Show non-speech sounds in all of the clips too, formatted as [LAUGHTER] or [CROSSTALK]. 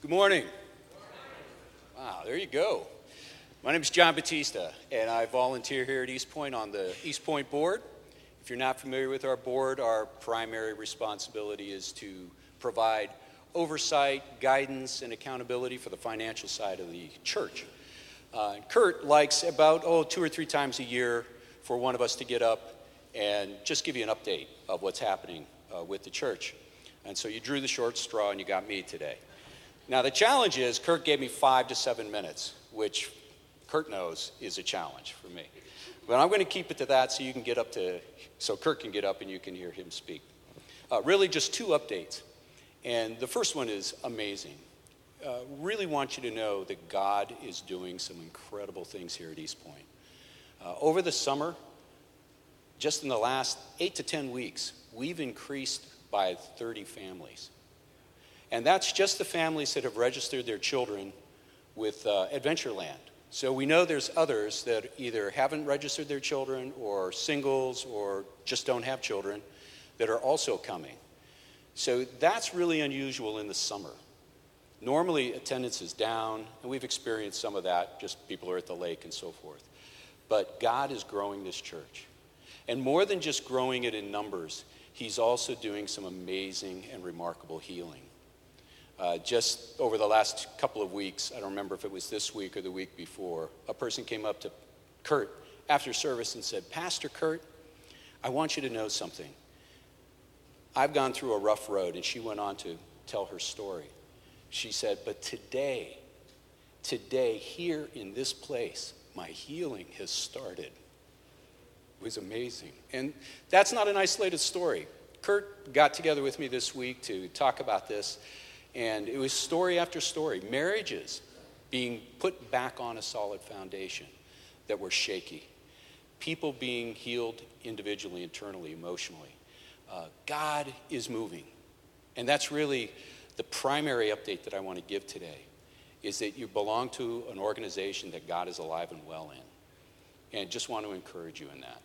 Good morning. Wow, there you go. My name is John Batista, and I volunteer here at East Point on the East Point board. If you're not familiar with our board, our primary responsibility is to provide oversight, guidance, and accountability for the financial side of the church. Uh, Kurt likes about, oh, two or three times a year for one of us to get up and just give you an update of what's happening uh, with the church. And so you drew the short straw and you got me today. Now, the challenge is Kurt gave me five to seven minutes, which Kurt knows is a challenge for me. But I'm going to keep it to that so you can get up to, so Kurt can get up and you can hear him speak. Uh, really, just two updates. And the first one is amazing. Uh, really want you to know that God is doing some incredible things here at East Point. Uh, over the summer, just in the last eight to 10 weeks, we've increased by 30 families. And that's just the families that have registered their children with uh, Adventureland. So we know there's others that either haven't registered their children or singles or just don't have children that are also coming. So that's really unusual in the summer. Normally, attendance is down, and we've experienced some of that, just people are at the lake and so forth. But God is growing this church. And more than just growing it in numbers, He's also doing some amazing and remarkable healing. Uh, just over the last couple of weeks, I don't remember if it was this week or the week before, a person came up to Kurt after service and said, Pastor Kurt, I want you to know something. I've gone through a rough road, and she went on to tell her story. She said, But today, today, here in this place, my healing has started. It was amazing. And that's not an isolated story. Kurt got together with me this week to talk about this, and it was story after story. Marriages being put back on a solid foundation that were shaky, people being healed individually, internally, emotionally. Uh, God is moving. And that's really the primary update that I want to give today is that you belong to an organization that God is alive and well in. And just want to encourage you in that.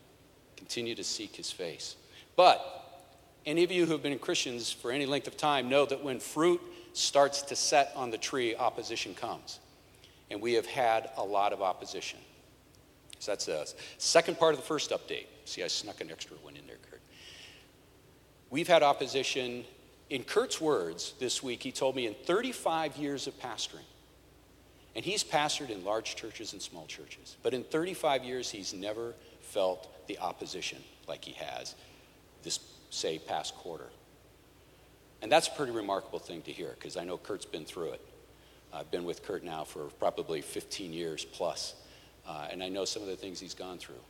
Continue to seek his face. But any of you who have been Christians for any length of time know that when fruit starts to set on the tree, opposition comes. And we have had a lot of opposition. So that's the second part of the first update. See, I snuck an extra one in there, Kurt. We've had opposition. In Kurt's words this week, he told me in 35 years of pastoring, and he's pastored in large churches and small churches, but in 35 years, he's never felt the opposition like he has this, say, past quarter. And that's a pretty remarkable thing to hear because I know Kurt's been through it. I've been with Kurt now for probably 15 years plus, uh, and I know some of the things he's gone through.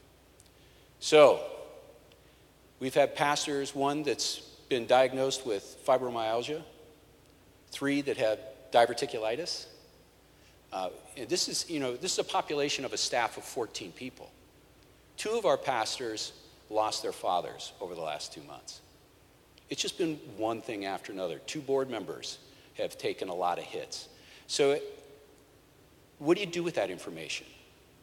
So, we've had pastors, one that's been diagnosed with fibromyalgia, three that had diverticulitis. Uh, this is, you know, this is a population of a staff of 14 people. Two of our pastors lost their fathers over the last two months. It's just been one thing after another. Two board members have taken a lot of hits. So, what do you do with that information?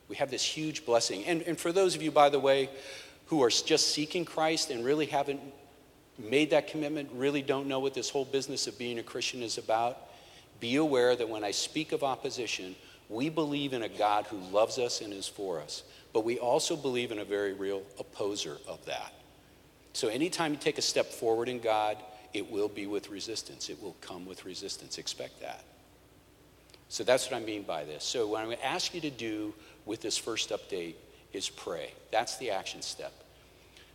We have this huge blessing. And, and for those of you, by the way, who are just seeking Christ and really haven't made that commitment, really don't know what this whole business of being a Christian is about, be aware that when I speak of opposition, we believe in a God who loves us and is for us, but we also believe in a very real opposer of that. So anytime you take a step forward in God, it will be with resistance. It will come with resistance. Expect that. So that's what I mean by this. So what I'm going to ask you to do with this first update is pray. That's the action step.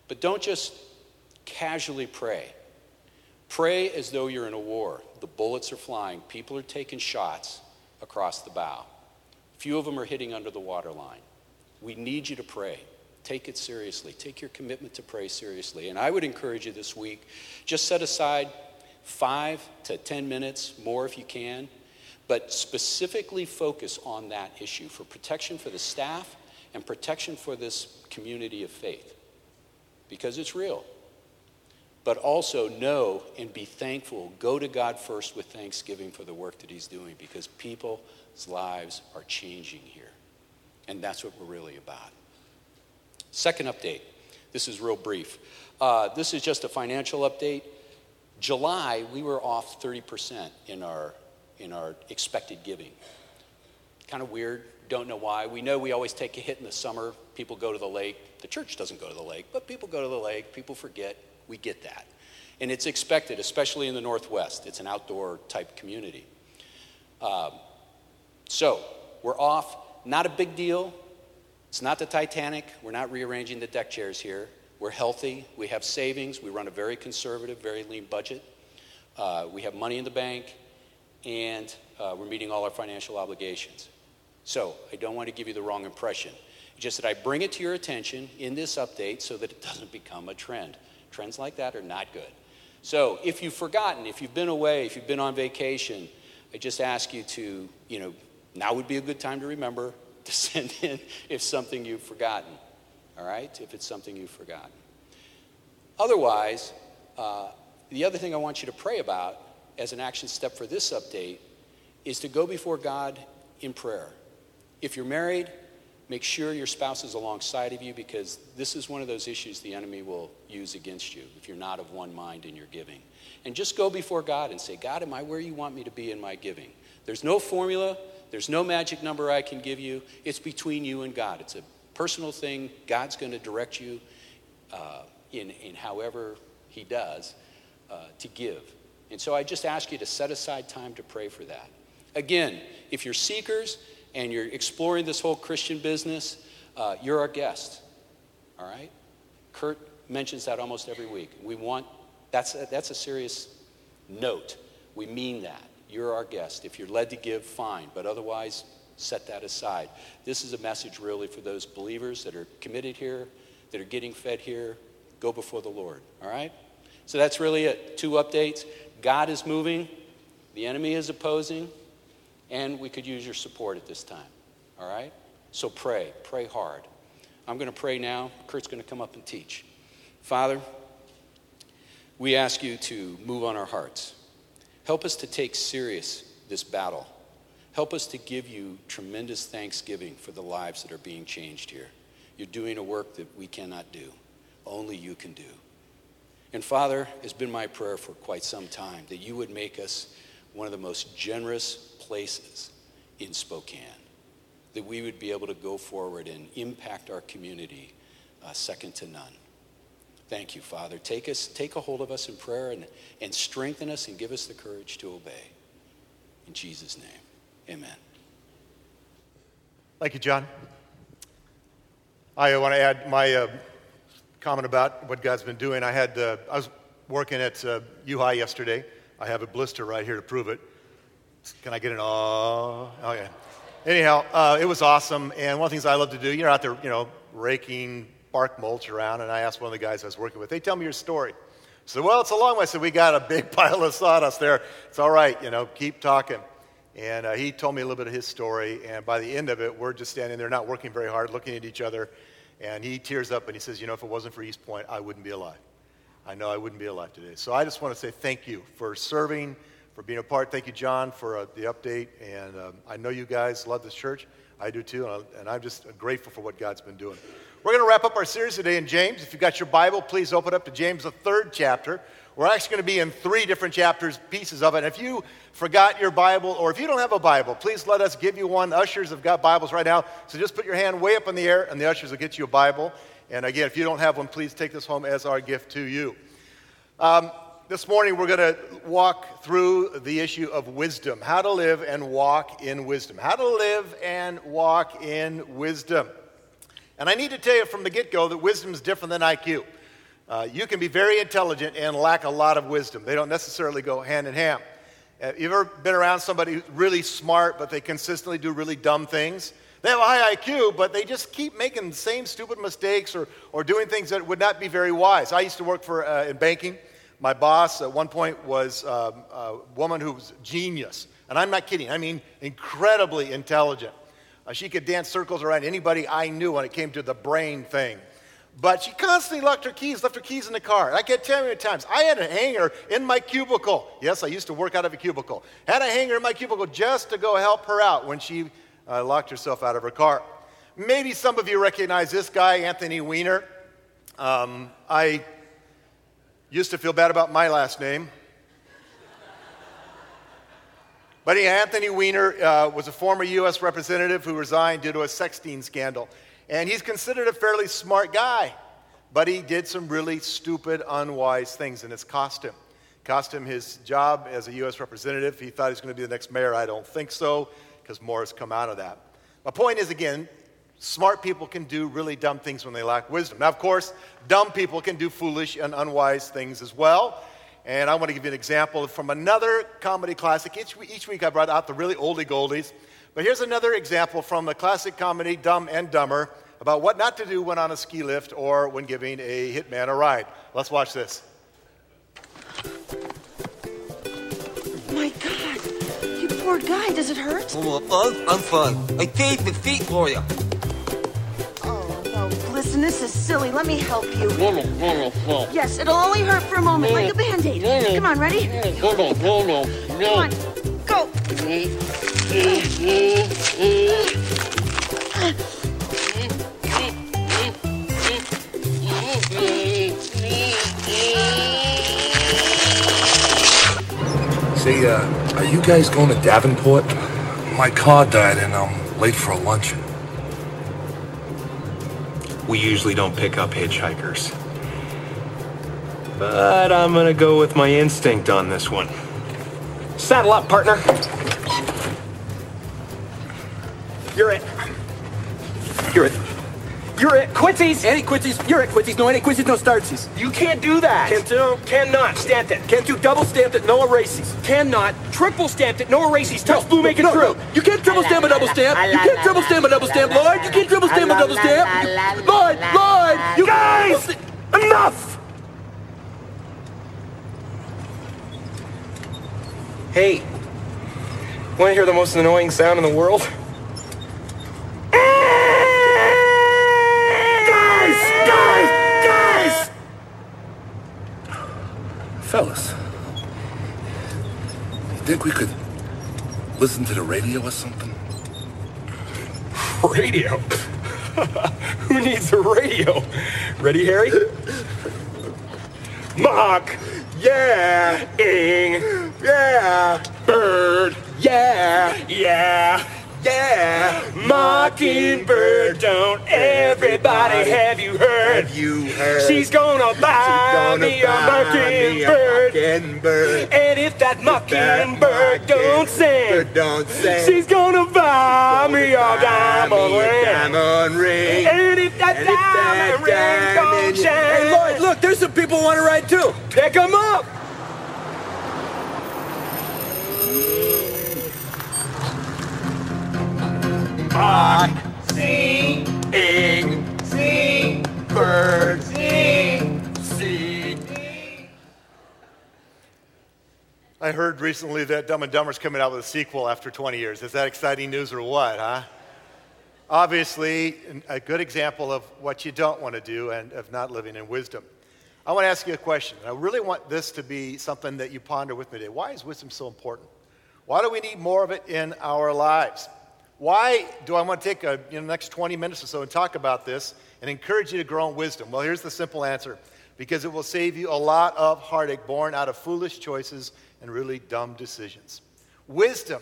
But don't just casually pray. Pray as though you're in a war. The bullets are flying, people are taking shots across the bow. Few of them are hitting under the waterline. We need you to pray. Take it seriously. Take your commitment to pray seriously. And I would encourage you this week just set aside five to 10 minutes more if you can, but specifically focus on that issue for protection for the staff and protection for this community of faith because it's real but also know and be thankful. Go to God first with thanksgiving for the work that He's doing because people's lives are changing here. And that's what we're really about. Second update. This is real brief. Uh, this is just a financial update. July, we were off 30% in our in our expected giving. Kind of weird, don't know why. We know we always take a hit in the summer. People go to the lake. The church doesn't go to the lake, but people go to the lake. People forget. We get that. And it's expected, especially in the Northwest. It's an outdoor type community. Um, so, we're off. Not a big deal. It's not the Titanic. We're not rearranging the deck chairs here. We're healthy. We have savings. We run a very conservative, very lean budget. Uh, we have money in the bank, and uh, we're meeting all our financial obligations. So I don't want to give you the wrong impression. Just that I bring it to your attention in this update so that it [LAUGHS] doesn't become a trend. Trends like that are not good. So if you've forgotten, if you've been away, if you've been on vacation, I just ask you to, you know, now would be a good time to remember to send [LAUGHS] in if something you've forgotten. All right? If it's something you've forgotten. Otherwise, uh, the other thing I want you to pray about as an action step for this update is to go before God in prayer. If you're married, make sure your spouse is alongside of you because this is one of those issues the enemy will use against you if you're not of one mind in your giving. And just go before God and say, God, am I where you want me to be in my giving? There's no formula, there's no magic number I can give you. It's between you and God. It's a personal thing. God's going to direct you uh, in, in however He does uh, to give. And so I just ask you to set aside time to pray for that. Again, if you're seekers and you're exploring this whole Christian business, uh, you're our guest. All right? Kurt mentions that almost every week. We want, that's a, that's a serious note. We mean that. You're our guest. If you're led to give, fine. But otherwise, set that aside. This is a message really for those believers that are committed here, that are getting fed here. Go before the Lord. All right? So that's really it. Two updates. God is moving, the enemy is opposing, and we could use your support at this time. All right? So pray. Pray hard. I'm going to pray now. Kurt's going to come up and teach. Father, we ask you to move on our hearts. Help us to take serious this battle. Help us to give you tremendous thanksgiving for the lives that are being changed here. You're doing a work that we cannot do, only you can do. And Father, it's been my prayer for quite some time that you would make us one of the most generous places in Spokane, that we would be able to go forward and impact our community uh, second to none. Thank you, Father. Take us, take a hold of us in prayer and, and strengthen us and give us the courage to obey. In Jesus' name, amen. Thank you, John. I want to add my uh, comment about what God's been doing. I had uh, I was working at uh, U-High yesterday. I have a blister right here to prove it. Can I get an? Oh yeah. Anyhow, uh, it was awesome, and one of the things I love to do, you're out there, you know, raking bark mulch around, and I asked one of the guys I was working with, "Hey, tell me your story." I said, "Well, it's a long one." I said, "We got a big [LAUGHS] pile of sawdust there. It's all right, you know, keep talking." And uh, he told me a little bit of his story, and by the end of it, we're just standing there, not working very hard, looking at each other, and he tears up and he says, You know, if it wasn't for East Point, I wouldn't be alive. I know I wouldn't be alive today. So I just want to say thank you for serving, for being a part. Thank you, John, for uh, the update. And um, I know you guys love this church. I do too. And I'm just grateful for what God's been doing. We're going to wrap up our series today in James. If you've got your Bible, please open up to James, the third chapter. We're actually going to be in three different chapters, pieces of it. And if you forgot your Bible, or if you don't have a Bible, please let us give you one. Ushers have got Bibles right now. So just put your hand way up in the air, and the ushers will get you a Bible. And again, if you don't have one, please take this home as our gift to you. Um, this morning, we're going to walk through the issue of wisdom how to live and walk in wisdom. How to live and walk in wisdom. And I need to tell you from the get go that wisdom is different than IQ. Uh, you can be very intelligent and lack a lot of wisdom. They don't necessarily go hand in hand. Uh, you ever been around somebody who's really smart, but they consistently do really dumb things? They have a high IQ, but they just keep making the same stupid mistakes or, or doing things that would not be very wise. I used to work for, uh, in banking. My boss at one point was um, a woman who was genius. And I'm not kidding, I mean incredibly intelligent. Uh, she could dance circles around anybody I knew when it came to the brain thing. But she constantly locked her keys, left her keys in the car. I can't tell you how many times. I had a hanger in my cubicle. Yes, I used to work out of a cubicle. Had a hanger in my cubicle just to go help her out when she uh, locked herself out of her car. Maybe some of you recognize this guy, Anthony Weiner. Um, I used to feel bad about my last name. But Anthony Weiner uh, was a former U.S. representative who resigned due to a sexting scandal. And he's considered a fairly smart guy, but he did some really stupid, unwise things, and it's cost him. Cost him his job as a U.S. representative. He thought he was going to be the next mayor. I don't think so, because more has come out of that. My point is, again, smart people can do really dumb things when they lack wisdom. Now, of course, dumb people can do foolish and unwise things as well. And I want to give you an example from another comedy classic. Each, each week I brought out the really oldie goldies. But here's another example from the classic comedy Dumb and Dumber about what not to do when on a ski lift or when giving a hitman a ride. Let's watch this. My God, you poor guy. Does it hurt? Oh, I'm fine. I saved the feet for you. Listen, this is silly. Let me help you. No, no, no, no, Yes, it'll only hurt for a moment, like a band-aid. Come on, ready? no, no, no, no, Come on, go. Say, uh, are you guys going to Davenport? My car died and I'm late for a luncheon. We usually don't pick up hitchhikers. But I'm gonna go with my instinct on this one. Saddle up, partner. You're it. You're it. You're at Quincy's! Any quincies? You're at quincies. No, any quincies, no startsies. You can't do that! Can't do. Cannot. Stamped it. Can't do double stamped it, no erases. Cannot. Triple stamped it. No erases. Touch blue, make it no, true. no. You can't triple stamp a double stamp. You can't triple stamp a double stamp, Lloyd. You can't triple stamp a double stamp. Lloyd, Lloyd, you Guys! can't triple sta- Enough! Hey, want to hear the most annoying sound in the world? Guys! Guys! Guys! Fellas, you think we could listen to the radio or something? Radio? [LAUGHS] Who needs a radio? Ready, Harry? Mock! Yeah! Ing! Yeah! Bird! Yeah! Yeah! Yeah! Mockingbird, don't everybody have you heard? Have you heard? She's gonna buy gonna me a buy me a mockingbird. And if that mockingbird don't sing, don't sing, she's gonna buy me a buy diamond me a ring. diamond ring. And if that And if that diamond ring don't shine, Hey, Lloyd, look, there's some people want to ride too. pick 'em up. Mock, sing, ing, sing, bird, sing, sing. I heard recently that Dumb and Dumber's coming out with a sequel after 20 years. Is that exciting news or what, huh? Obviously, a good example of what you don't want to do and of not living in wisdom. I want to ask you a question. I really want this to be something that you ponder with me today. Why is wisdom so important? Why do we need more of it in our lives? Why do I want to take a, you know, the next 20 minutes or so and talk about this and encourage you to grow in wisdom? Well, here's the simple answer because it will save you a lot of heartache born out of foolish choices and really dumb decisions. Wisdom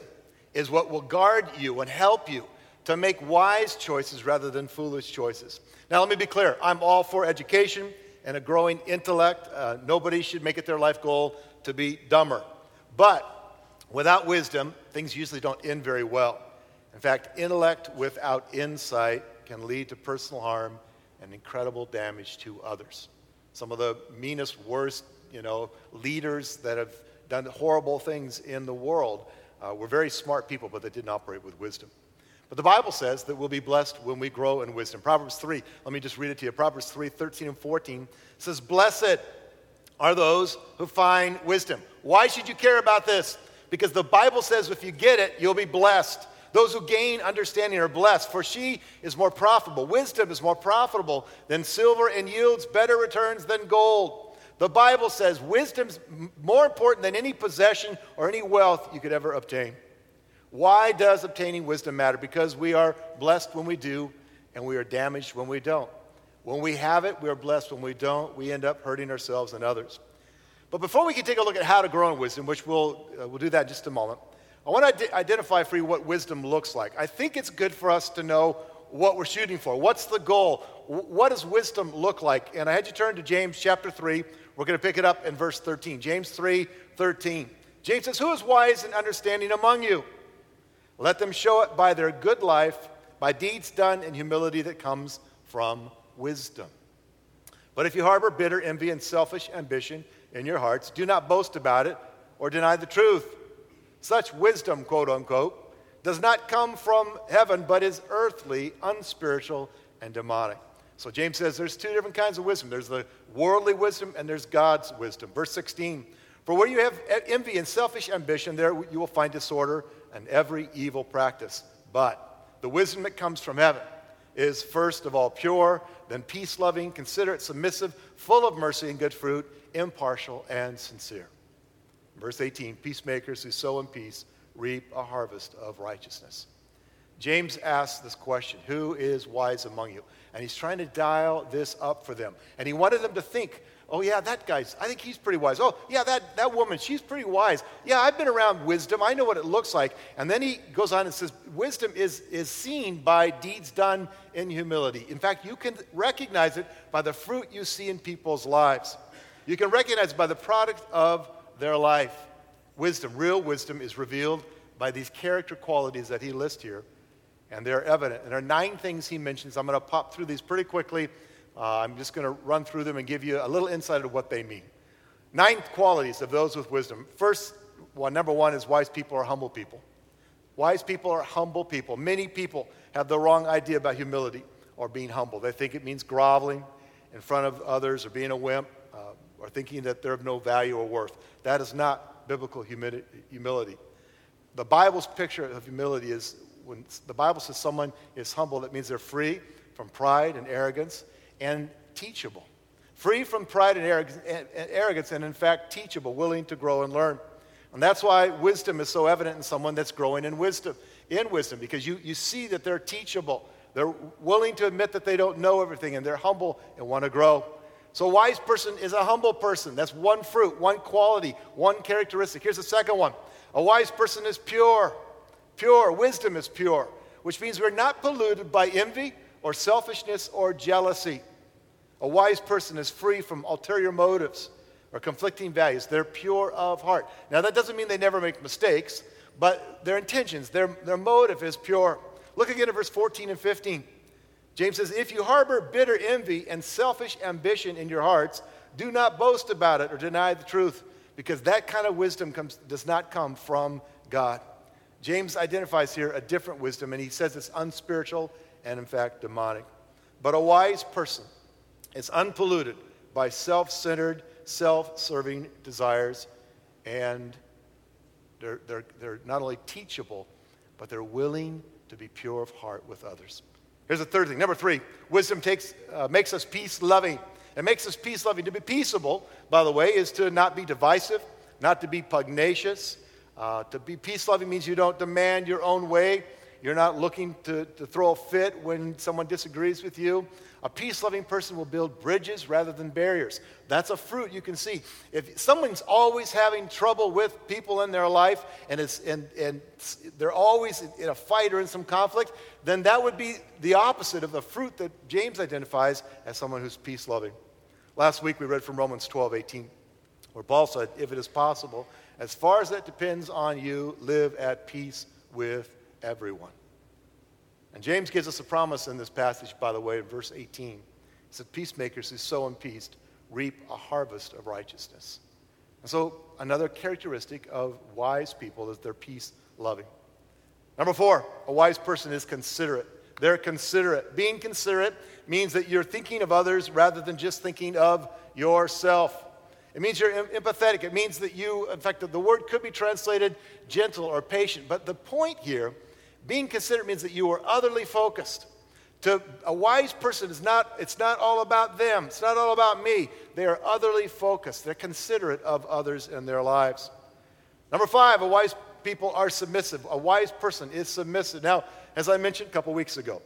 is what will guard you and help you to make wise choices rather than foolish choices. Now, let me be clear I'm all for education and a growing intellect. Uh, nobody should make it their life goal to be dumber. But without wisdom, things usually don't end very well. In fact, intellect without insight can lead to personal harm and incredible damage to others. Some of the meanest, worst, you know, leaders that have done horrible things in the world uh, were very smart people, but they didn't operate with wisdom. But the Bible says that we'll be blessed when we grow in wisdom. Proverbs 3, let me just read it to you. Proverbs 3, 13 and 14 says, Blessed are those who find wisdom. Why should you care about this? Because the Bible says if you get it, you'll be blessed. Those who gain understanding are blessed, for she is more profitable. Wisdom is more profitable than silver and yields better returns than gold. The Bible says wisdom's more important than any possession or any wealth you could ever obtain. Why does obtaining wisdom matter? Because we are blessed when we do, and we are damaged when we don't. When we have it, we are blessed. When we don't, we end up hurting ourselves and others. But before we can take a look at how to grow in wisdom, which we'll, uh, we'll do that in just a moment, I want to identify for you what wisdom looks like. I think it's good for us to know what we're shooting for. What's the goal? What does wisdom look like? And I had you turn to James chapter 3. We're going to pick it up in verse 13. James 3 13. James says, Who is wise and understanding among you? Let them show it by their good life, by deeds done in humility that comes from wisdom. But if you harbor bitter envy and selfish ambition in your hearts, do not boast about it or deny the truth. Such wisdom, quote unquote, does not come from heaven, but is earthly, unspiritual, and demonic. So James says there's two different kinds of wisdom there's the worldly wisdom and there's God's wisdom. Verse 16 For where you have envy and selfish ambition, there you will find disorder and every evil practice. But the wisdom that comes from heaven is first of all pure, then peace loving, considerate, submissive, full of mercy and good fruit, impartial, and sincere. Verse 18 Peacemakers who sow in peace reap a harvest of righteousness. James asks this question Who is wise among you? And he's trying to dial this up for them. And he wanted them to think, oh, yeah, that guy's, I think he's pretty wise. Oh, yeah, that, that woman, she's pretty wise. Yeah, I've been around wisdom. I know what it looks like. And then he goes on and says, wisdom is, is seen by deeds done in humility. In fact, you can recognize it by the fruit you see in people's lives. You can recognize by the product of their life. Wisdom, real wisdom, is revealed by these character qualities that he lists here, and they're evident. And there are nine things he mentions. I'm going to pop through these pretty quickly. Uh, I'm just going to run through them and give you a little insight of what they mean. Nine qualities of those with wisdom. First, well, number one is wise people are humble people. Wise people are humble people. Many people have the wrong idea about humility or being humble. They think it means groveling in front of others or being a wimp or thinking that they're of no value or worth. That is not biblical humility. The Bible's picture of humility is when the Bible says someone is humble, that means they're free from pride and arrogance and teachable. Free from pride and arrogance, and in fact, teachable, willing to grow and learn. And that's why wisdom is so evident in someone that's growing in wisdom, in wisdom, because you, you see that they're teachable. They're willing to admit that they don't know everything, and they're humble and want to grow. So, a wise person is a humble person. That's one fruit, one quality, one characteristic. Here's the second one a wise person is pure. Pure. Wisdom is pure, which means we're not polluted by envy or selfishness or jealousy. A wise person is free from ulterior motives or conflicting values. They're pure of heart. Now, that doesn't mean they never make mistakes, but their intentions, their, their motive is pure. Look again at verse 14 and 15. James says, If you harbor bitter envy and selfish ambition in your hearts, do not boast about it or deny the truth, because that kind of wisdom comes, does not come from God. James identifies here a different wisdom, and he says it's unspiritual and, in fact, demonic. But a wise person is unpolluted by self centered, self serving desires, and they're, they're, they're not only teachable, but they're willing to be pure of heart with others. Here's the third thing. Number three, wisdom takes, uh, makes us peace loving. It makes us peace loving. To be peaceable, by the way, is to not be divisive, not to be pugnacious. Uh, to be peace loving means you don't demand your own way. You're not looking to, to throw a fit when someone disagrees with you. A peace loving person will build bridges rather than barriers. That's a fruit you can see. If someone's always having trouble with people in their life and, it's, and, and they're always in a fight or in some conflict, then that would be the opposite of the fruit that James identifies as someone who's peace loving. Last week we read from Romans 12 18, where Paul said, If it is possible, as far as that depends on you, live at peace with everyone. And James gives us a promise in this passage, by the way, in verse 18. He said, Peacemakers who sow in peace reap a harvest of righteousness. And so, another characteristic of wise people is they're peace loving. Number four, a wise person is considerate. They're considerate. Being considerate means that you're thinking of others rather than just thinking of yourself. It means you're empathetic. It means that you, in fact, the word could be translated gentle or patient. But the point here being considerate means that you are otherly focused. To a wise person is not, it's not all about them. It's not all about me. They are otherly focused. They're considerate of others in their lives. Number five, a wise people are submissive. A wise person is submissive. Now, as I mentioned a couple weeks ago,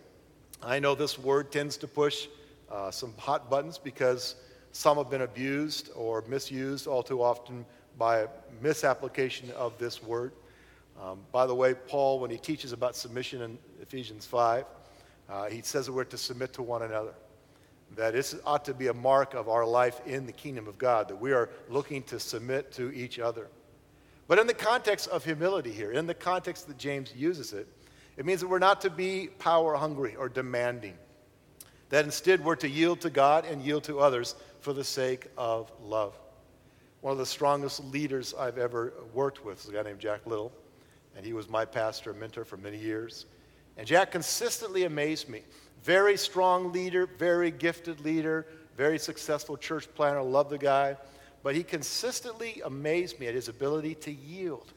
I know this word tends to push uh, some hot buttons because some have been abused or misused all too often by misapplication of this word. Um, by the way, Paul, when he teaches about submission in Ephesians 5, uh, he says that we're to submit to one another. That this ought to be a mark of our life in the kingdom of God, that we are looking to submit to each other. But in the context of humility here, in the context that James uses it, it means that we're not to be power hungry or demanding. That instead we're to yield to God and yield to others for the sake of love. One of the strongest leaders I've ever worked with is a guy named Jack Little, and he was my pastor and mentor for many years. And Jack consistently amazed me. Very strong leader, very gifted leader, very successful church planner, love the guy. But he consistently amazed me at his ability to yield,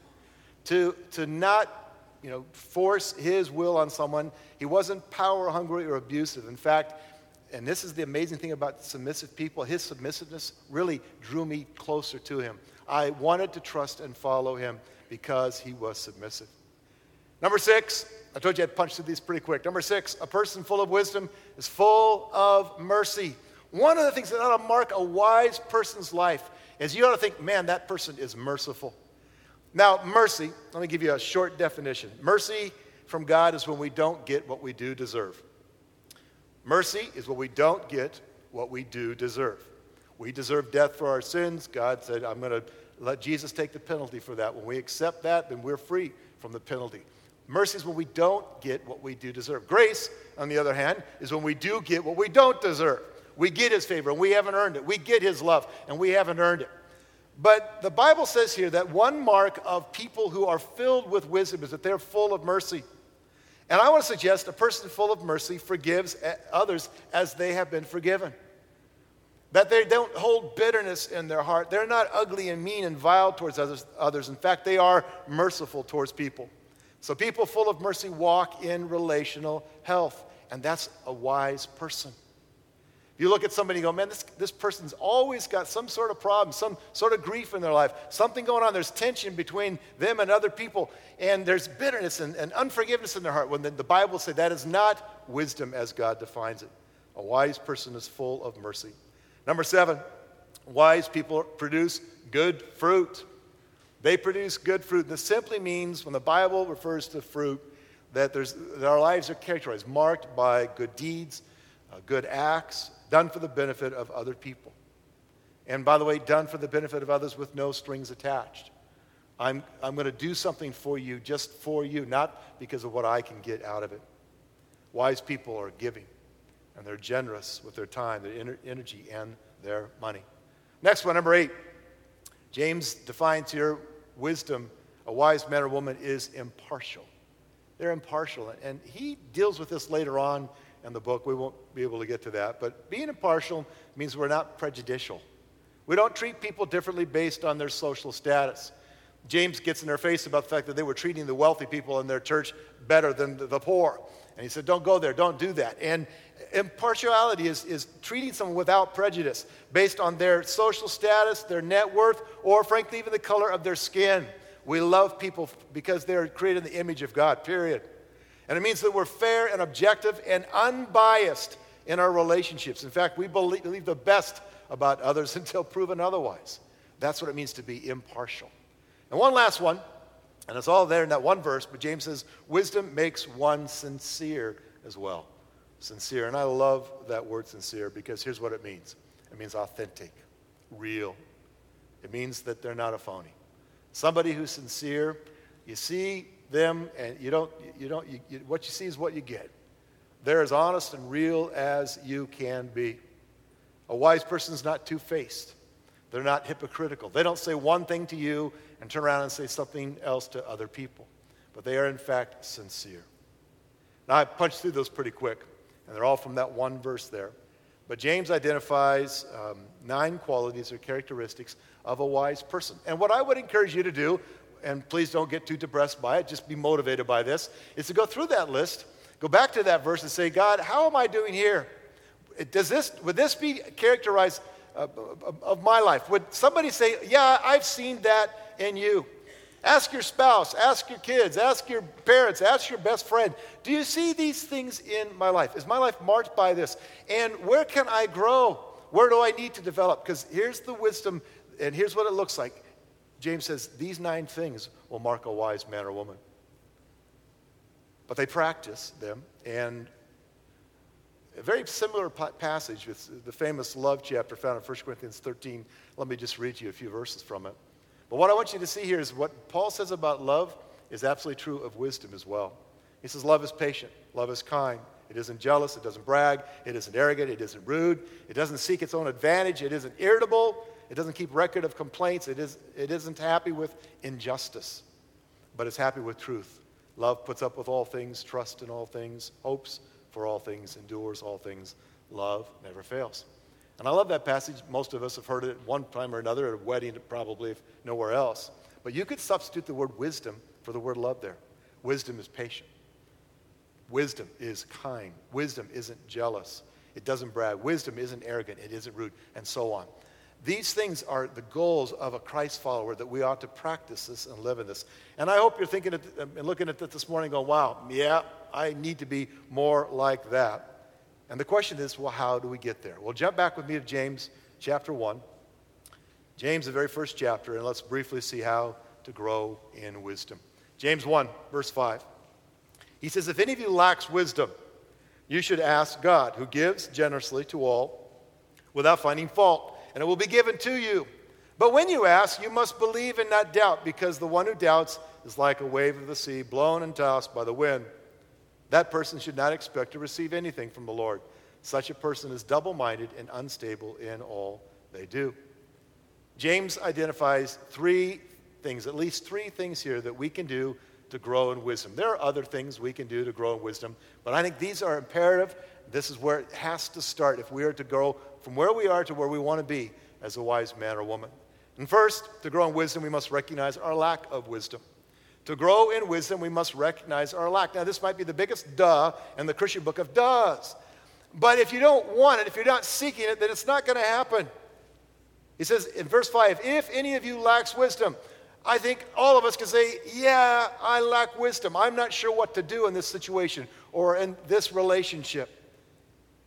to, to not you know, force his will on someone. He wasn't power hungry or abusive. In fact, and this is the amazing thing about submissive people, his submissiveness really drew me closer to him. I wanted to trust and follow him because he was submissive. Number six, I told you I'd punch through these pretty quick. Number six, a person full of wisdom is full of mercy. One of the things that ought to mark a wise person's life is you ought to think, man, that person is merciful. Now, mercy, let me give you a short definition. Mercy from God is when we don't get what we do deserve. Mercy is when we don't get what we do deserve. We deserve death for our sins. God said, I'm going to let Jesus take the penalty for that. When we accept that, then we're free from the penalty. Mercy is when we don't get what we do deserve. Grace, on the other hand, is when we do get what we don't deserve. We get his favor and we haven't earned it. We get his love and we haven't earned it. But the Bible says here that one mark of people who are filled with wisdom is that they're full of mercy. And I want to suggest a person full of mercy forgives others as they have been forgiven. That they don't hold bitterness in their heart. They're not ugly and mean and vile towards others. In fact, they are merciful towards people. So people full of mercy walk in relational health. And that's a wise person. You look at somebody and go, man, this, this person's always got some sort of problem, some sort of grief in their life, something going on. There's tension between them and other people, and there's bitterness and, and unforgiveness in their heart. When the, the Bible says that is not wisdom as God defines it. A wise person is full of mercy. Number seven, wise people produce good fruit. They produce good fruit. This simply means when the Bible refers to fruit, that, there's, that our lives are characterized, marked by good deeds, uh, good acts, done for the benefit of other people. And by the way, done for the benefit of others with no strings attached. I'm, I'm going to do something for you just for you, not because of what I can get out of it. Wise people are giving, and they're generous with their time, their energy, and their money. Next one, number eight. James defines here wisdom. A wise man or woman is impartial. They're impartial. And he deals with this later on in the book. We won't be able to get to that. But being impartial means we're not prejudicial. We don't treat people differently based on their social status. James gets in their face about the fact that they were treating the wealthy people in their church better than the poor. And he said, Don't go there, don't do that. And impartiality is, is treating someone without prejudice based on their social status, their net worth, or frankly, even the color of their skin. We love people because they're created in the image of God, period. And it means that we're fair and objective and unbiased in our relationships. In fact, we believe the best about others [LAUGHS] until proven otherwise. That's what it means to be impartial. And one last one, and it's all there in that one verse, but James says, wisdom makes one sincere as well. Sincere. And I love that word sincere because here's what it means it means authentic, real. It means that they're not a phony. Somebody who's sincere, you see them, and you don't, you don't, you, you, what you see is what you get. They're as honest and real as you can be. A wise person is not two faced, they're not hypocritical. They don't say one thing to you and turn around and say something else to other people, but they are, in fact, sincere. Now, I punched through those pretty quick, and they're all from that one verse there. But James identifies um, nine qualities or characteristics of a wise person. And what I would encourage you to do and please don't get too depressed by it, just be motivated by this, is to go through that list, go back to that verse and say, God, how am I doing here? Does this, would this be characterized of my life? Would somebody say, Yeah, I've seen that in you? Ask your spouse, ask your kids, ask your parents, ask your best friend. Do you see these things in my life? Is my life marked by this? And where can I grow? Where do I need to develop? Because here's the wisdom, and here's what it looks like James says these nine things will mark a wise man or woman. But they practice them, and a very similar passage with the famous love chapter found in 1 Corinthians 13. Let me just read you a few verses from it. But what I want you to see here is what Paul says about love is absolutely true of wisdom as well. He says, Love is patient, love is kind. It isn't jealous, it doesn't brag, it isn't arrogant, it isn't rude, it doesn't seek its own advantage, it isn't irritable, it doesn't keep record of complaints, it, is, it isn't happy with injustice, but it's happy with truth. Love puts up with all things, trusts in all things, hopes for all things, endures all things. Love never fails. And I love that passage. Most of us have heard it at one time or another, at a wedding, probably, if nowhere else. But you could substitute the word wisdom for the word love there. Wisdom is patient. Wisdom is kind. Wisdom isn't jealous. It doesn't brag. Wisdom isn't arrogant. It isn't rude, and so on. These things are the goals of a Christ follower that we ought to practice this and live in this. And I hope you're thinking and looking at it this morning going, wow, yeah, I need to be more like that. And the question is, well, how do we get there? Well, jump back with me to James chapter 1. James, the very first chapter, and let's briefly see how to grow in wisdom. James 1, verse 5. He says, If any of you lacks wisdom, you should ask God, who gives generously to all without finding fault, and it will be given to you. But when you ask, you must believe and not doubt, because the one who doubts is like a wave of the sea, blown and tossed by the wind. That person should not expect to receive anything from the Lord. Such a person is double minded and unstable in all they do. James identifies three things, at least three things here that we can do to grow in wisdom. There are other things we can do to grow in wisdom, but I think these are imperative. This is where it has to start if we are to grow from where we are to where we want to be as a wise man or woman. And first, to grow in wisdom, we must recognize our lack of wisdom. To grow in wisdom, we must recognize our lack. Now, this might be the biggest duh in the Christian book of does. But if you don't want it, if you're not seeking it, then it's not going to happen. He says in verse 5 if any of you lacks wisdom, I think all of us can say, Yeah, I lack wisdom. I'm not sure what to do in this situation or in this relationship.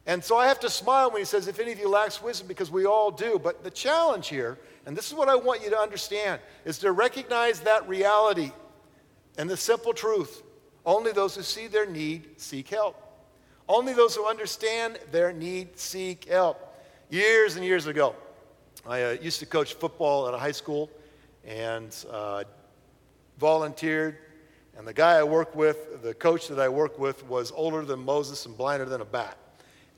And so I have to smile when he says, If any of you lacks wisdom, because we all do. But the challenge here, and this is what I want you to understand, is to recognize that reality and the simple truth only those who see their need seek help. Only those who understand their need seek help. Years and years ago, I uh, used to coach football at a high school and uh, volunteered. And the guy I worked with, the coach that I worked with, was older than Moses and blinder than a bat.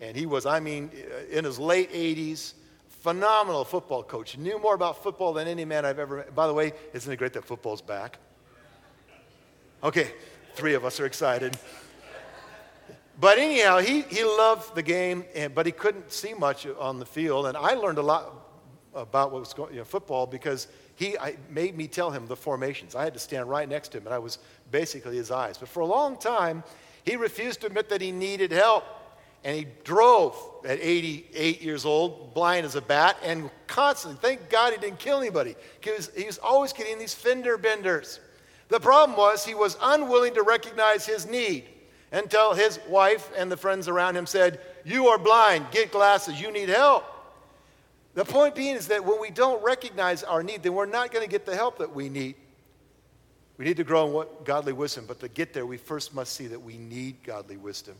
And he was, I mean, in his late 80s, phenomenal football coach. Knew more about football than any man I've ever met. By the way, isn't it great that football's back? Okay, three of us are excited. But anyhow, he, he loved the game, and, but he couldn't see much on the field. And I learned a lot about what was going you know, football because he I, made me tell him the formations. I had to stand right next to him, and I was basically his eyes. But for a long time, he refused to admit that he needed help. And he drove at 88 years old, blind as a bat, and constantly, thank God he didn't kill anybody. Was, he was always getting these fender benders. The problem was he was unwilling to recognize his need until his wife and the friends around him said, You are blind, get glasses, you need help. The point being is that when we don't recognize our need, then we're not going to get the help that we need. We need to grow in what, godly wisdom, but to get there, we first must see that we need godly wisdom.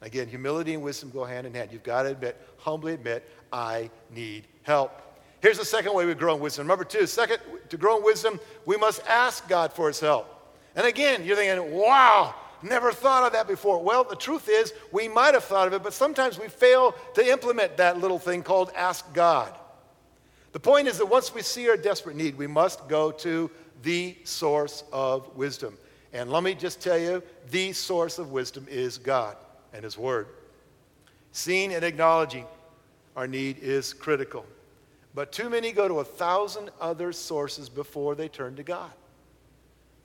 Again, humility and wisdom go hand in hand. You've got to admit, humbly admit, I need help. Here's the second way we grow in wisdom. Number two, second, to grow in wisdom, we must ask God for his help. And again, you're thinking, wow, never thought of that before. Well, the truth is, we might have thought of it, but sometimes we fail to implement that little thing called ask God. The point is that once we see our desperate need, we must go to the source of wisdom. And let me just tell you the source of wisdom is God and His Word. Seeing and acknowledging our need is critical. But too many go to a thousand other sources before they turn to God.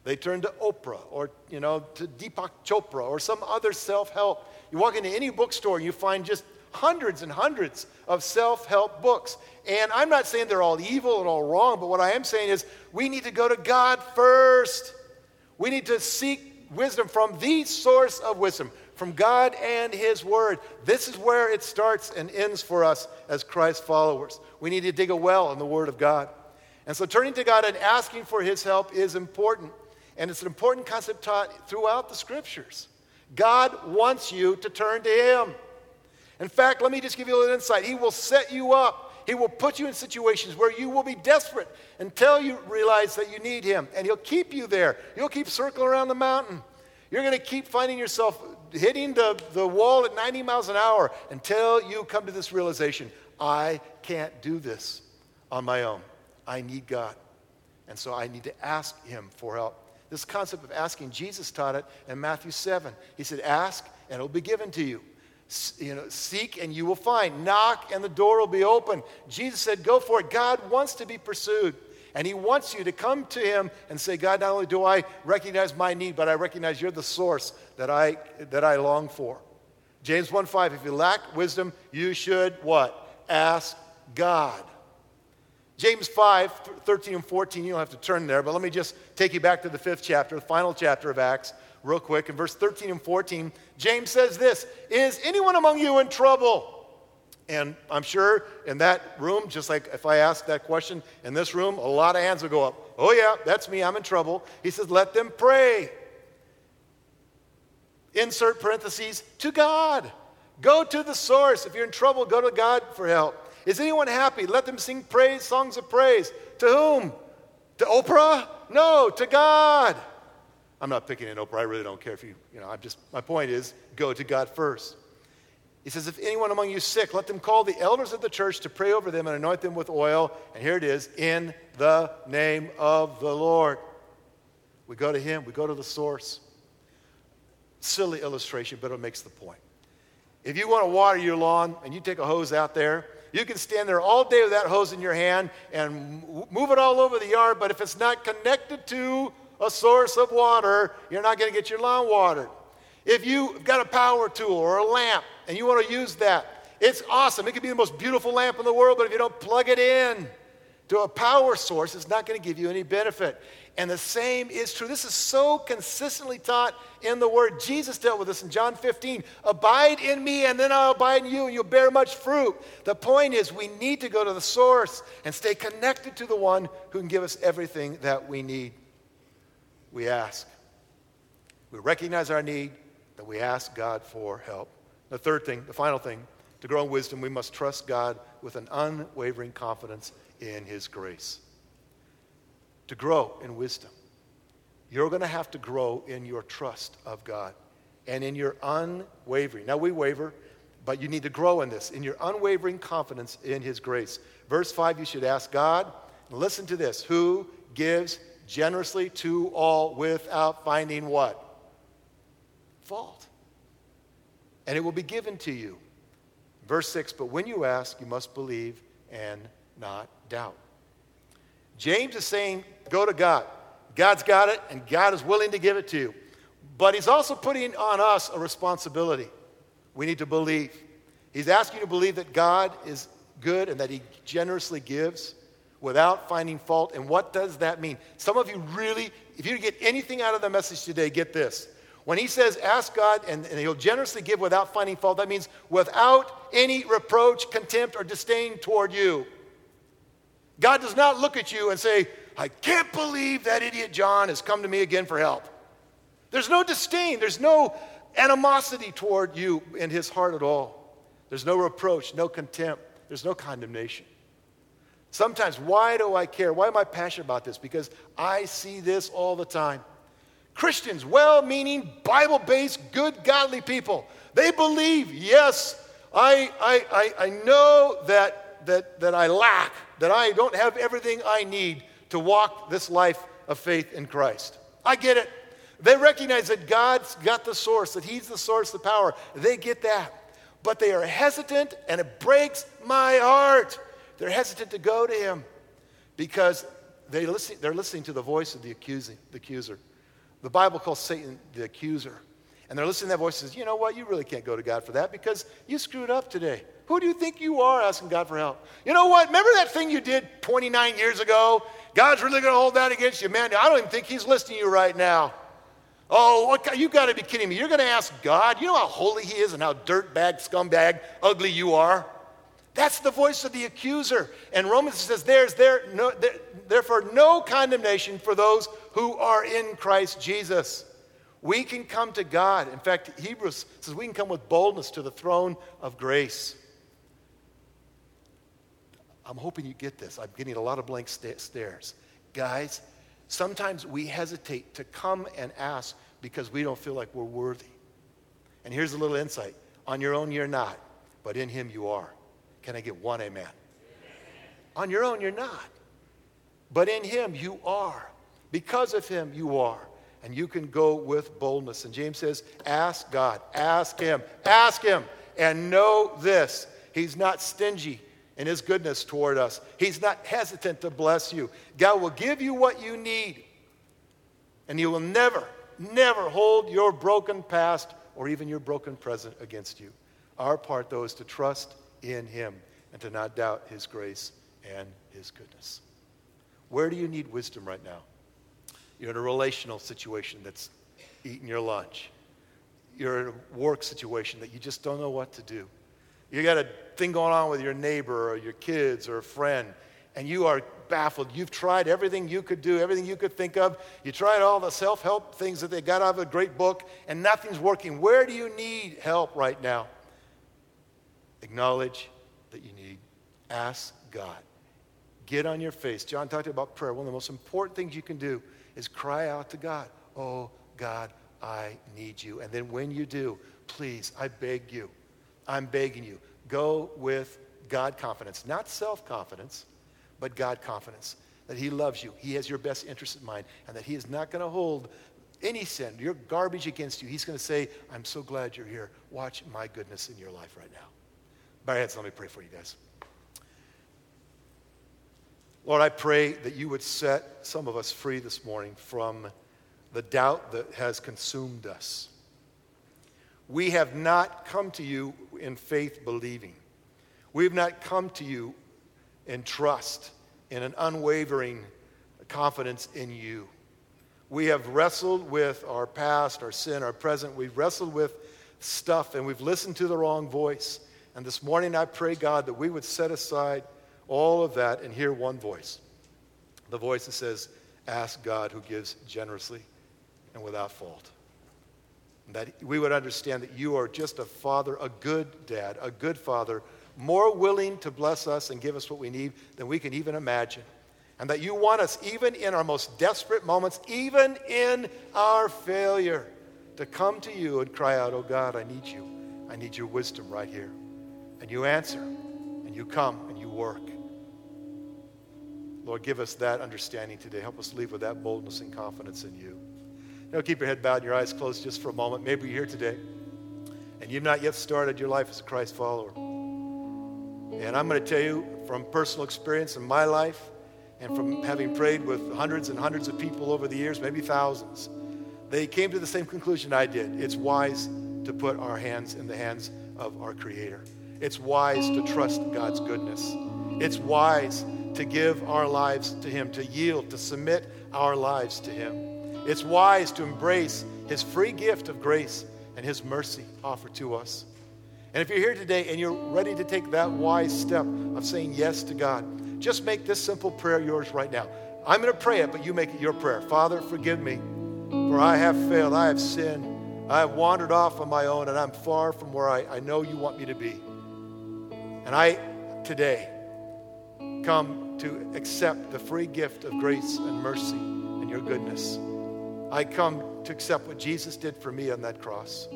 They turn to Oprah or, you know, to Deepak Chopra or some other self-help. You walk into any bookstore and you find just hundreds and hundreds of self-help books. And I'm not saying they're all evil and all wrong, but what I am saying is we need to go to God first. We need to seek wisdom from the source of wisdom, from God and His Word. This is where it starts and ends for us as Christ followers. We need to dig a well in the Word of God. And so turning to God and asking for his help is important. And it's an important concept taught throughout the scriptures. God wants you to turn to him. In fact, let me just give you a little insight. He will set you up. He will put you in situations where you will be desperate until you realize that you need Him. And He'll keep you there. You'll keep circling around the mountain. You're going to keep finding yourself hitting the, the wall at 90 miles an hour until you come to this realization I can't do this on my own. I need God. And so I need to ask Him for help. This concept of asking, Jesus taught it in Matthew 7. He said, Ask and it'll be given to you you know, seek and you will find. Knock and the door will be open. Jesus said, Go for it. God wants to be pursued. And He wants you to come to Him and say, God, not only do I recognize my need, but I recognize you're the source that I, that I long for. James 1 5, if you lack wisdom, you should what? Ask God. James 5, 13 and 14, you don't have to turn there, but let me just take you back to the fifth chapter, the final chapter of Acts real quick. In verse 13 and 14, James says this Is anyone among you in trouble? And I'm sure in that room, just like if I ask that question in this room, a lot of hands will go up. Oh, yeah, that's me, I'm in trouble. He says, Let them pray. Insert parentheses to God. Go to the source. If you're in trouble, go to God for help. Is anyone happy? Let them sing praise, songs of praise. To whom? To Oprah? No, to God. I'm not picking an Oprah. I really don't care if you, you know, I'm just, my point is go to God first. He says, if anyone among you is sick, let them call the elders of the church to pray over them and anoint them with oil. And here it is, in the name of the Lord. We go to Him, we go to the source. Silly illustration, but it makes the point. If you want to water your lawn and you take a hose out there, you can stand there all day with that hose in your hand and move it all over the yard, but if it's not connected to a source of water, you're not going to get your lawn watered. If you've got a power tool or a lamp and you want to use that, it's awesome. It could be the most beautiful lamp in the world, but if you don't plug it in to a power source, it's not going to give you any benefit. And the same is true. This is so consistently taught in the Word. Jesus dealt with this in John 15. Abide in me, and then I'll abide in you, and you'll bear much fruit. The point is, we need to go to the source and stay connected to the one who can give us everything that we need we ask. We recognize our need, that we ask God for help. The third thing, the final thing, to grow in wisdom, we must trust God with an unwavering confidence in His grace. To grow in wisdom, you're going to have to grow in your trust of God and in your unwavering. Now, we waver, but you need to grow in this, in your unwavering confidence in His grace. Verse 5, you should ask God, listen to this, who gives generously to all without finding what? Fault. And it will be given to you. Verse 6 But when you ask, you must believe and not doubt. James is saying, Go to God. God's got it, and God is willing to give it to you. But he's also putting on us a responsibility. We need to believe. He's asking you to believe that God is good and that he generously gives without finding fault. And what does that mean? Some of you really, if you get anything out of the message today, get this. When he says, ask God and, and, he'll generously give without finding fault, that means without any reproach, contempt, or disdain toward you. God does not look at you and say, I can't believe that idiot John has come to me again for help. There's no disdain, there's no animosity toward you in his heart at all. There's no reproach, no contempt, there's no condemnation. Sometimes, why do I care? Why am I passionate about this? Because I see this all the time. Christians, well meaning, Bible based, good, godly people, they believe, yes, I, I, I, I know that, that, that I lack, that I don't have everything I need to walk this life of faith in Christ. I get it. They recognize that God's got the source, that He's the source of power. They get that. But they are hesitant, and it breaks my heart they're hesitant to go to him because they listen, they're listening to the voice of the, accusing, the accuser. The Bible calls Satan the accuser. And they're listening to that voice and says, you know what, you really can't go to God for that because you screwed up today. Who do you think you are asking God for help? You know what? Remember that thing you did 29 years ago? God's really going to hold that against you. Man, I don't even think he's listening to you right now. Oh, what, you got to be kidding me. You're going to ask God? You know how holy he is and how dirtbag, scumbag, ugly you are? That's the voice of the accuser. And Romans says, There's there, no, there, therefore no condemnation for those who are in Christ Jesus. We can come to God. In fact, Hebrews says we can come with boldness to the throne of grace. I'm hoping you get this. I'm getting a lot of blank sta- stares. Guys, sometimes we hesitate to come and ask because we don't feel like we're worthy. And here's a little insight on your own, you're not, but in Him, you are. Can I get one amen? amen? On your own, you're not, but in Him, you are. Because of Him, you are. And you can go with boldness. And James says, Ask God, ask Him, ask Him, and know this He's not stingy in His goodness toward us. He's not hesitant to bless you. God will give you what you need, and He will never, never hold your broken past or even your broken present against you. Our part, though, is to trust in Him and to not doubt His grace and His goodness. Where do you need wisdom right now? You're in a relational situation that's eating your lunch. You're in a work situation that you just don't know what to do. You got a thing going on with your neighbor or your kids or a friend, and you are baffled. You've tried everything you could do, everything you could think of. You tried all the self help things that they got out of a great book, and nothing's working. Where do you need help right now? Acknowledge that you need. Ask God. Get on your face. John talked about prayer. One of the most important things you can do is cry out to God. Oh, God, I need you. And then when you do, please, I beg you, I'm begging you, go with God confidence, not self confidence, but God confidence that He loves you, He has your best interest in mind, and that He is not going to hold any sin, your garbage against you. He's going to say, I'm so glad you're here. Watch my goodness in your life right now. Bow your heads, let me pray for you guys. Lord, I pray that you would set some of us free this morning from the doubt that has consumed us. We have not come to you in faith believing. We have not come to you in trust, in an unwavering confidence in you. We have wrestled with our past, our sin, our present. We've wrestled with stuff and we've listened to the wrong voice. And this morning I pray, God, that we would set aside all of that and hear one voice the voice that says, Ask God who gives generously and without fault. And that we would understand that you are just a father, a good dad, a good father, more willing to bless us and give us what we need than we can even imagine. And that you want us, even in our most desperate moments, even in our failure, to come to you and cry out, Oh God, I need you. I need your wisdom right here. And you answer, and you come, and you work. Lord, give us that understanding today. Help us leave with that boldness and confidence in you. Now, keep your head bowed and your eyes closed just for a moment. Maybe you're here today and you've not yet started your life as a Christ follower. And I'm going to tell you from personal experience in my life and from having prayed with hundreds and hundreds of people over the years, maybe thousands, they came to the same conclusion I did. It's wise to put our hands in the hands of our Creator. It's wise to trust God's goodness. It's wise to give our lives to Him, to yield, to submit our lives to Him. It's wise to embrace His free gift of grace and His mercy offered to us. And if you're here today and you're ready to take that wise step of saying yes to God, just make this simple prayer yours right now. I'm going to pray it, but you make it your prayer. Father, forgive me, for I have failed. I have sinned. I have wandered off on my own, and I'm far from where I, I know you want me to be. And I, today, come to accept the free gift of grace and mercy and your goodness. I come to accept what Jesus did for me on that cross.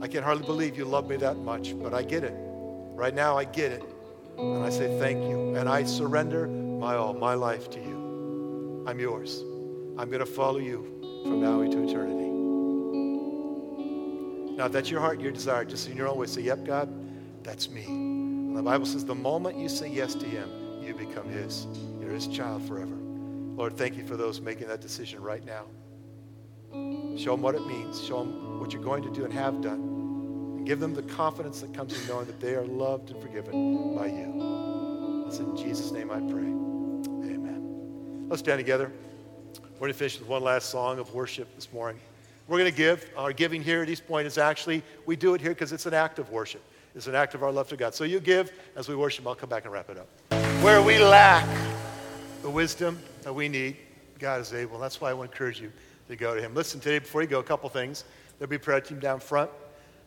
I can hardly believe you love me that much, but I get it. Right now, I get it. And I say thank you. And I surrender my all, my life to you. I'm yours. I'm going to follow you from now into eternity. Now, if that's your heart, your desire, just in your own way, say, Yep, God, that's me. And the Bible says the moment you say yes to Him, you become His. You're His child forever. Lord, thank you for those making that decision right now. Show them what it means. Show them what you're going to do and have done. And give them the confidence that comes from knowing that they are loved and forgiven by you. It's in Jesus' name I pray. Amen. Let's stand together. We're going to finish with one last song of worship this morning. We're going to give. Our giving here at East Point is actually, we do it here because it's an act of worship. It's an act of our love to God. So you give as we worship. I'll come back and wrap it up. Where we lack the wisdom that we need, God is able. That's why I want to encourage you to go to Him. Listen, today, before you go, a couple things. There'll be prayer team down front.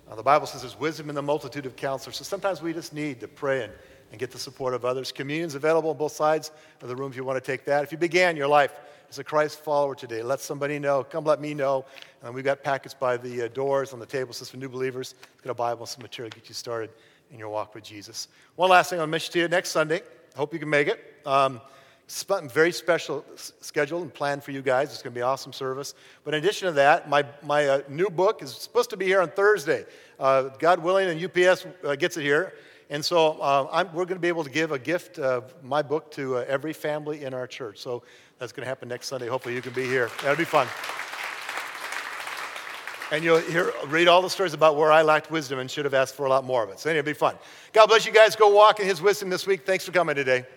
Uh, the Bible says there's wisdom in the multitude of counselors. So sometimes we just need to pray and, and get the support of others. Communion's available on both sides of the room if you want to take that. If you began your life as a Christ follower today, let somebody know. Come let me know. And we've got packets by the uh, doors on the table. Says for new believers. Got a Bible some material to get you started in your walk with Jesus. One last thing I'll mention to you next Sunday. I hope you can make it. Um, very special s- schedule and plan for you guys. It's going to be awesome service. But in addition to that, my, my uh, new book is supposed to be here on Thursday. Uh, God willing, and UPS uh, gets it here. And so uh, we're going to be able to give a gift of my book to uh, every family in our church. So that's going to happen next Sunday. Hopefully, you can be here. That'll be fun. And you'll hear, read all the stories about where I lacked wisdom and should have asked for a lot more of it. So, anyway, it'll be fun. God bless you guys. Go walk in His wisdom this week. Thanks for coming today.